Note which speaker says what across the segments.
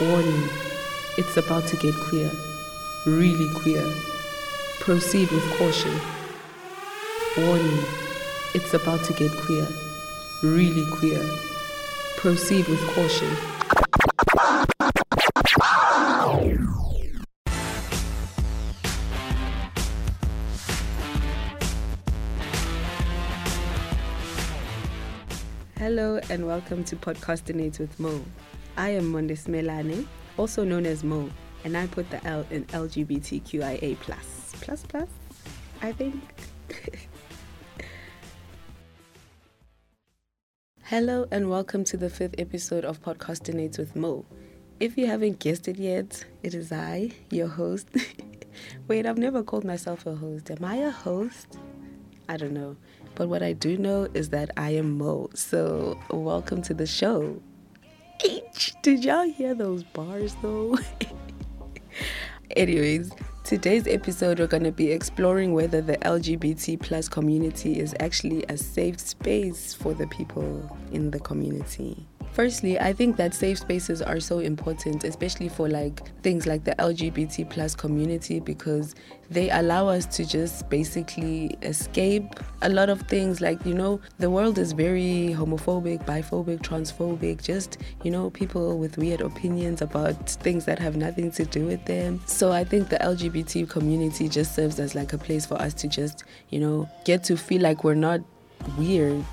Speaker 1: Warning, it's about to get queer. Really queer. Proceed with caution. Warning, it's about to get queer. Really queer. Proceed with caution. Hello and welcome to Podcastinates with Mo. I am Mondes Melane, also known as Mo, and I put the L in LGBTQIA plus plus plus. I think. Hello and welcome to the fifth episode of Podcastinates with Mo. If you haven't guessed it yet, it is I, your host. Wait, I've never called myself a host. Am I a host? I don't know. But what I do know is that I am Mo. So, welcome to the show. Did y'all hear those bars though? Anyways, today's episode we're going to be exploring whether the LGBT plus community is actually a safe space for the people in the community. Firstly, I think that safe spaces are so important, especially for like things like the LGBT plus community, because they allow us to just basically escape a lot of things. Like, you know, the world is very homophobic, biphobic, transphobic, just, you know, people with weird opinions about things that have nothing to do with them. So I think the LGBT community just serves as like a place for us to just, you know, get to feel like we're not weird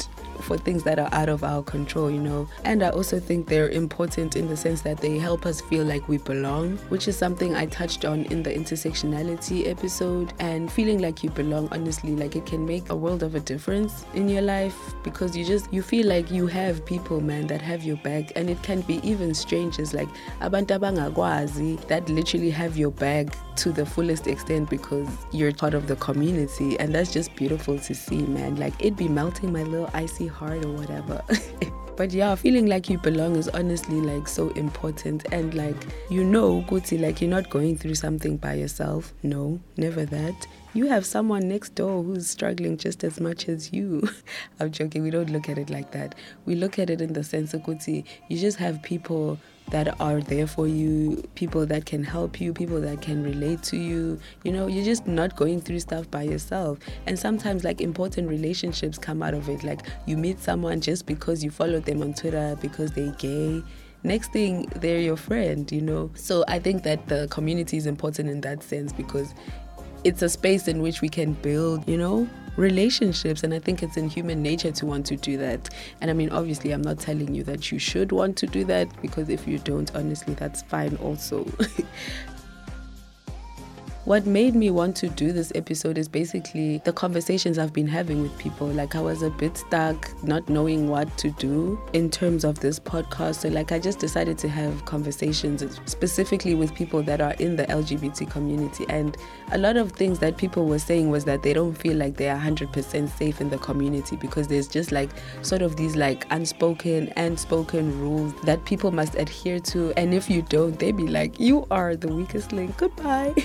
Speaker 1: for things that are out of our control, you know. And I also think they're important in the sense that they help us feel like we belong, which is something I touched on in the intersectionality episode. And feeling like you belong, honestly, like it can make a world of a difference in your life because you just you feel like you have people, man, that have your back, and it can be even strangers like abantu abangakwazi that literally have your back to the fullest extent because you're part of the community, and that's just beautiful to see, man. Like it'd be melting my little icy heart or whatever. but yeah, feeling like you belong is honestly like so important. And like, you know, Guti, like you're not going through something by yourself. No, never that. You have someone next door who's struggling just as much as you. I'm joking, we don't look at it like that. We look at it in the sense of Guti, you just have people that are there for you, people that can help you, people that can relate to you. You know, you're just not going through stuff by yourself. And sometimes, like, important relationships come out of it. Like, you meet someone just because you follow them on Twitter, because they're gay. Next thing, they're your friend, you know? So I think that the community is important in that sense because it's a space in which we can build, you know, relationships. And I think it's in human nature to want to do that. And I mean, obviously, I'm not telling you that you should want to do that because if you don't, honestly, that's fine also. what made me want to do this episode is basically the conversations I've been having with people. Like, I was a bit stuck, not knowing what to do in terms of this podcast. So, like, I just decided to have conversations specifically with people that are in the LGBT community. And a lot of things that people were saying was that they don't feel like they are 100% safe in the community because there's just like sort of these like unspoken and spoken rules that people must adhere to. And if you don't, they'd be like, you are the weakest link. Goodbye.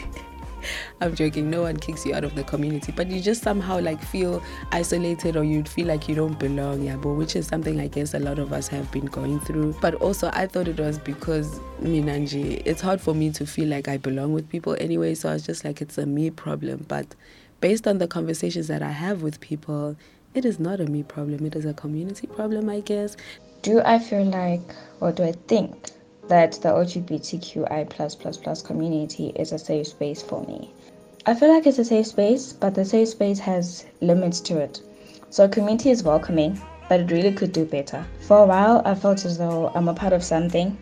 Speaker 1: I'm joking. No one kicks you out of the community, but you just somehow like feel isolated or you'd feel like you don't belong, yeah, but which is something I guess a lot of us have been going through. But also, I thought it was because Minanji, it's hard for me to feel like I belong with people anyway. So I was just like, it's a me problem. But based on the conversations that I have with people, it is not a me problem. It is a community problem, I guess.
Speaker 2: Do I feel like, or do I think that the LGBTQI community is a safe space for me. I feel like it's a safe space, but the safe space has limits to it. So community is welcoming, but it really could do better. For a while, I felt as though I'm a part of something,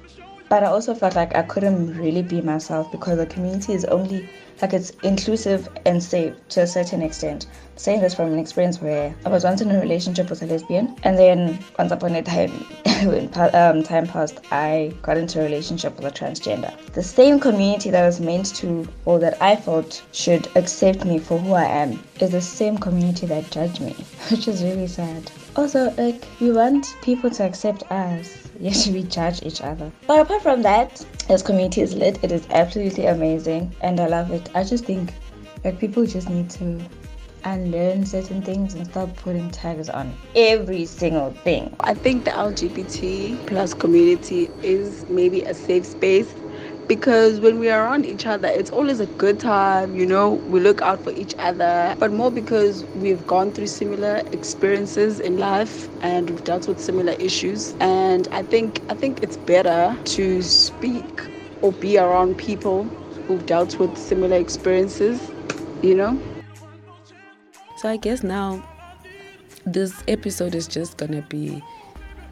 Speaker 2: but I also felt like I couldn't really be myself because the community is only like it's inclusive and safe to a certain extent. saying this from an experience where I was once in a relationship with a lesbian, and then once upon a time, when um, time passed, I got into a relationship with a transgender. The same community that was meant to, or that I thought should accept me for who I am, is the same community that judged me, which is really sad. Also, like, we want people to accept us, yet we judge each other. But apart from that, this community is lit. It is absolutely amazing, and I love it. I just think like people just need to unlearn certain things and stop putting tags on every single thing.
Speaker 1: I think the LGBT plus community is maybe a safe space because when we are around each other, it's always a good time, you know, we look out for each other, but more because we've gone through similar experiences in life and we've dealt with similar issues. And I think I think it's better to speak or be around people who've dealt with similar experiences, you know? So I guess now this episode is just gonna be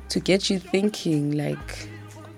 Speaker 1: to get you thinking like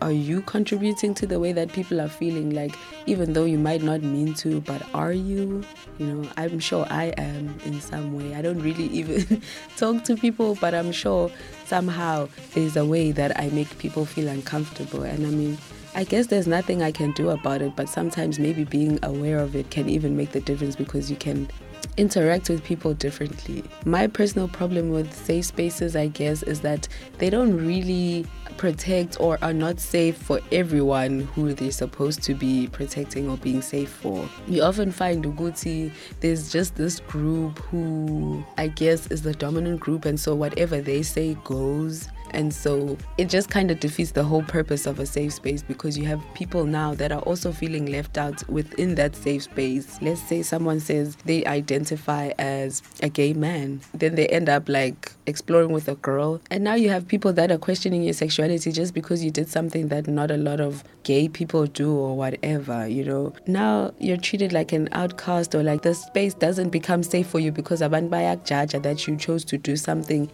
Speaker 1: are you contributing to the way that people are feeling? Like even though you might not mean to but are you? You know i'm sure i am in some way. I don't really even talk to people but i'm sure somehow there's a way that i make people feel uncomfortable. And i mean I guess there's nothing I can do about it, but sometimes maybe being aware of it can even make the difference because you can interact with people differently. My personal problem with safe spaces, I guess, is that they don't really protect or are not safe for everyone who they're supposed to be protecting or being safe for. You often find Uguti, there's just this group who I guess is the dominant group, and so whatever they say goes. And so it just kind of defeats the whole purpose of a safe space because you have people now that are also feeling left out within that safe space. Let's say someone says they identify as a gay man, then they end up like exploring with a girl. And now you have people that are questioning your sexuality just because you did something that not a lot of gay people do or whatever, you know. Now you're treated like an outcast or like the space doesn't become safe for you because abantu bayakjaja that you chose to do something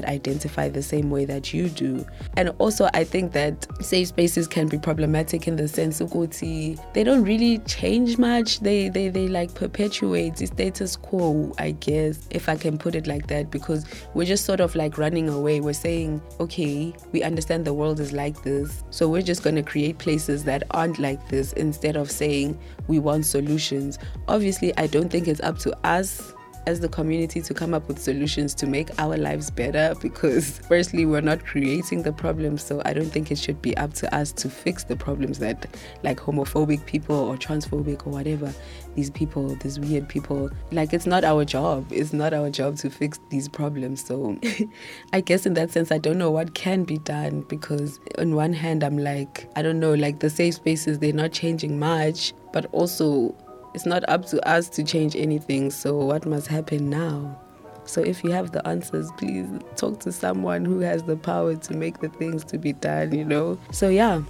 Speaker 1: that identify the same way that you do. And also I think that safe spaces can be problematic in the sense ukuthi they don't really change much. They they they like perpetuate the status quo, I guess, if I can put it like that, because we're just sort of like running away. We're saying, okay, we understand the world is like this, so we're just going to create places that aren't like this instead of saying we want solutions. Obviously, I don't think it's up to us as the community to come up with solutions to make our lives better because firstly we're not creating the problems so i don't think it should be up to us to fix the problems that like homophobic people or transphobic or whatever these people these weird people like it's not our job. It's not our job to fix these problems so i guess in that sense i don't know what can be done because on one hand i'm like i don't know like the safe spaces they're not changing much but also it's not up to us to change anything. So, what must happen now? So, if you have the answers, please talk to someone who has the power to make the things to be done, you know? So, yeah.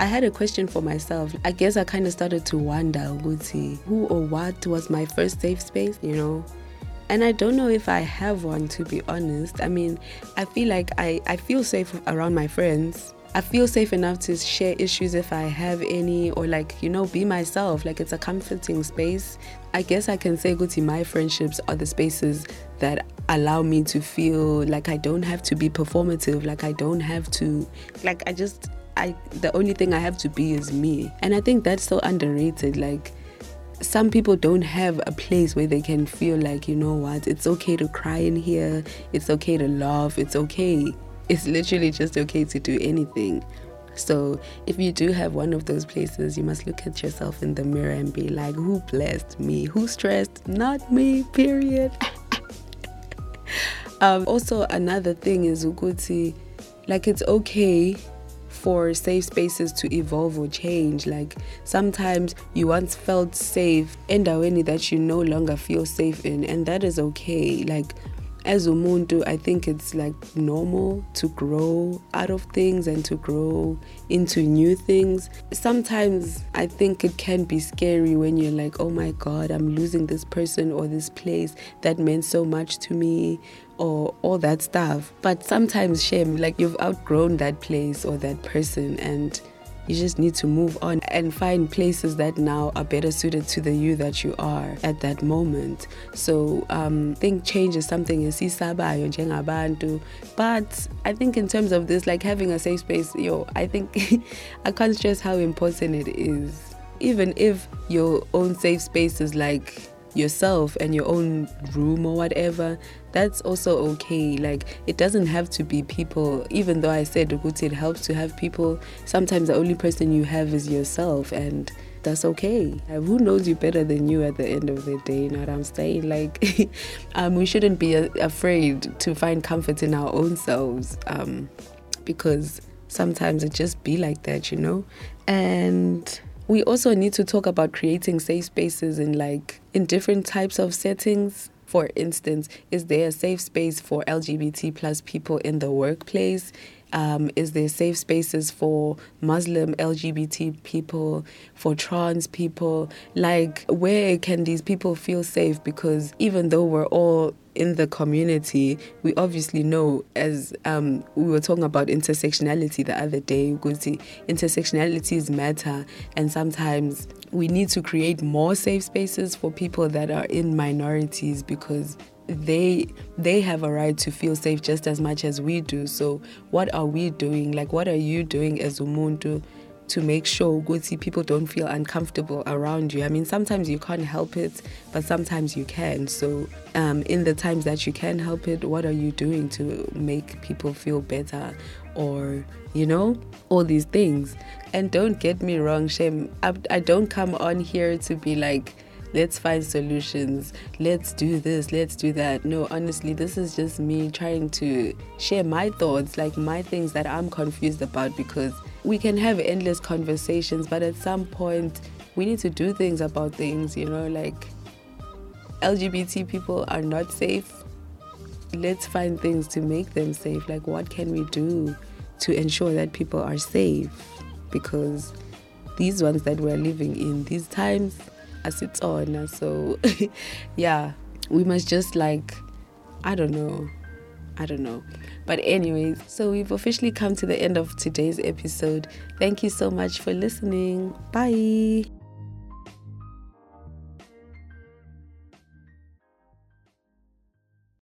Speaker 1: I had a question for myself. I guess I kind of started to wonder, who or what was my first safe space, you know? And I don't know if I have one, to be honest. I mean, I feel like I, I feel safe around my friends I feel safe enough to share issues if I have any, or like, you know, be myself. Like, it's a comforting space. I guess I can say, Guti, my friendships are the spaces that allow me to feel like I don't have to be performative, like, I don't have to, like, I just, I, the only thing I have to be is me. And I think that's so underrated. Like, some people don't have a place where they can feel like, you know what, it's okay to cry in here, it's okay to laugh, it's okay it's literally just okay to do anything. So, if you do have one of those places, you must look at yourself in the mirror and be like, who blessed me? Who stressed? Not me, period. um, also, another thing is Uguti, like, it's okay for safe spaces to evolve or change. Like sometimes you once felt safe in the that you no longer feel safe in, and that is okay. Like as umuntu i think it's like normal to grow out of things and to grow into new things. Sometimes i think it can be scary when you're like oh my god i'm losing this person or this place that meant so much to me or all that stuff. But sometimes shame like you've outgrown that place or that person and you just need to move on and find places that now are better suited to the you that you are at that moment. So um, think change is something esisabayo njengabantu. But I think in terms of this, like having a safe space, yo, I think I can't stress how important it is. Even if your own safe space is like yourself and your own room or whatever, that's also okay. Like it doesn't have to be people, even though I said it helps to have people. Sometimes the only person you have is yourself and that's okay. Uh, who knows you better than you at the end of the day? You know what I'm saying? Like, um, we shouldn't be afraid to find comfort in our own selves um, because sometimes it just be like that, you know? And we also need to talk about creating safe spaces in like in different types of settings for instance is there a safe space for lgbt plus people in the workplace um, is there safe spaces for Muslim LGBT people, for trans people? Like, where can these people feel safe? Because even though we're all in the community, we obviously know, as um, we were talking about intersectionality the other day, intersectionalities matter, and sometimes we need to create more safe spaces for people that are in minorities because they they have a right to feel safe just as much as we do. So what are we doing? Like what are you doing as umuntu to make sure good people don't feel uncomfortable around you? I mean sometimes you can't help it but sometimes you can. So um, in the times that you can help it what are you doing to make people feel better or you know all these things? And don't get me wrong shame I, I don't come on here to be like let's find solutions, let's do this, let's do that. No, honestly, this is just me trying to share my thoughts, like my things that I'm confused about because we can have endless conversations, but at some point, we need to do things about things, you know, like LGBT people are not safe. Let's find things to make them safe. Like, what can we do to ensure that people are safe? Because these ones that we're living in these times, as it's on. So, yeah, we must just like, I don't know. I don't know. But, anyways, so we've officially come to the end of today's episode. Thank you so much for listening. Bye.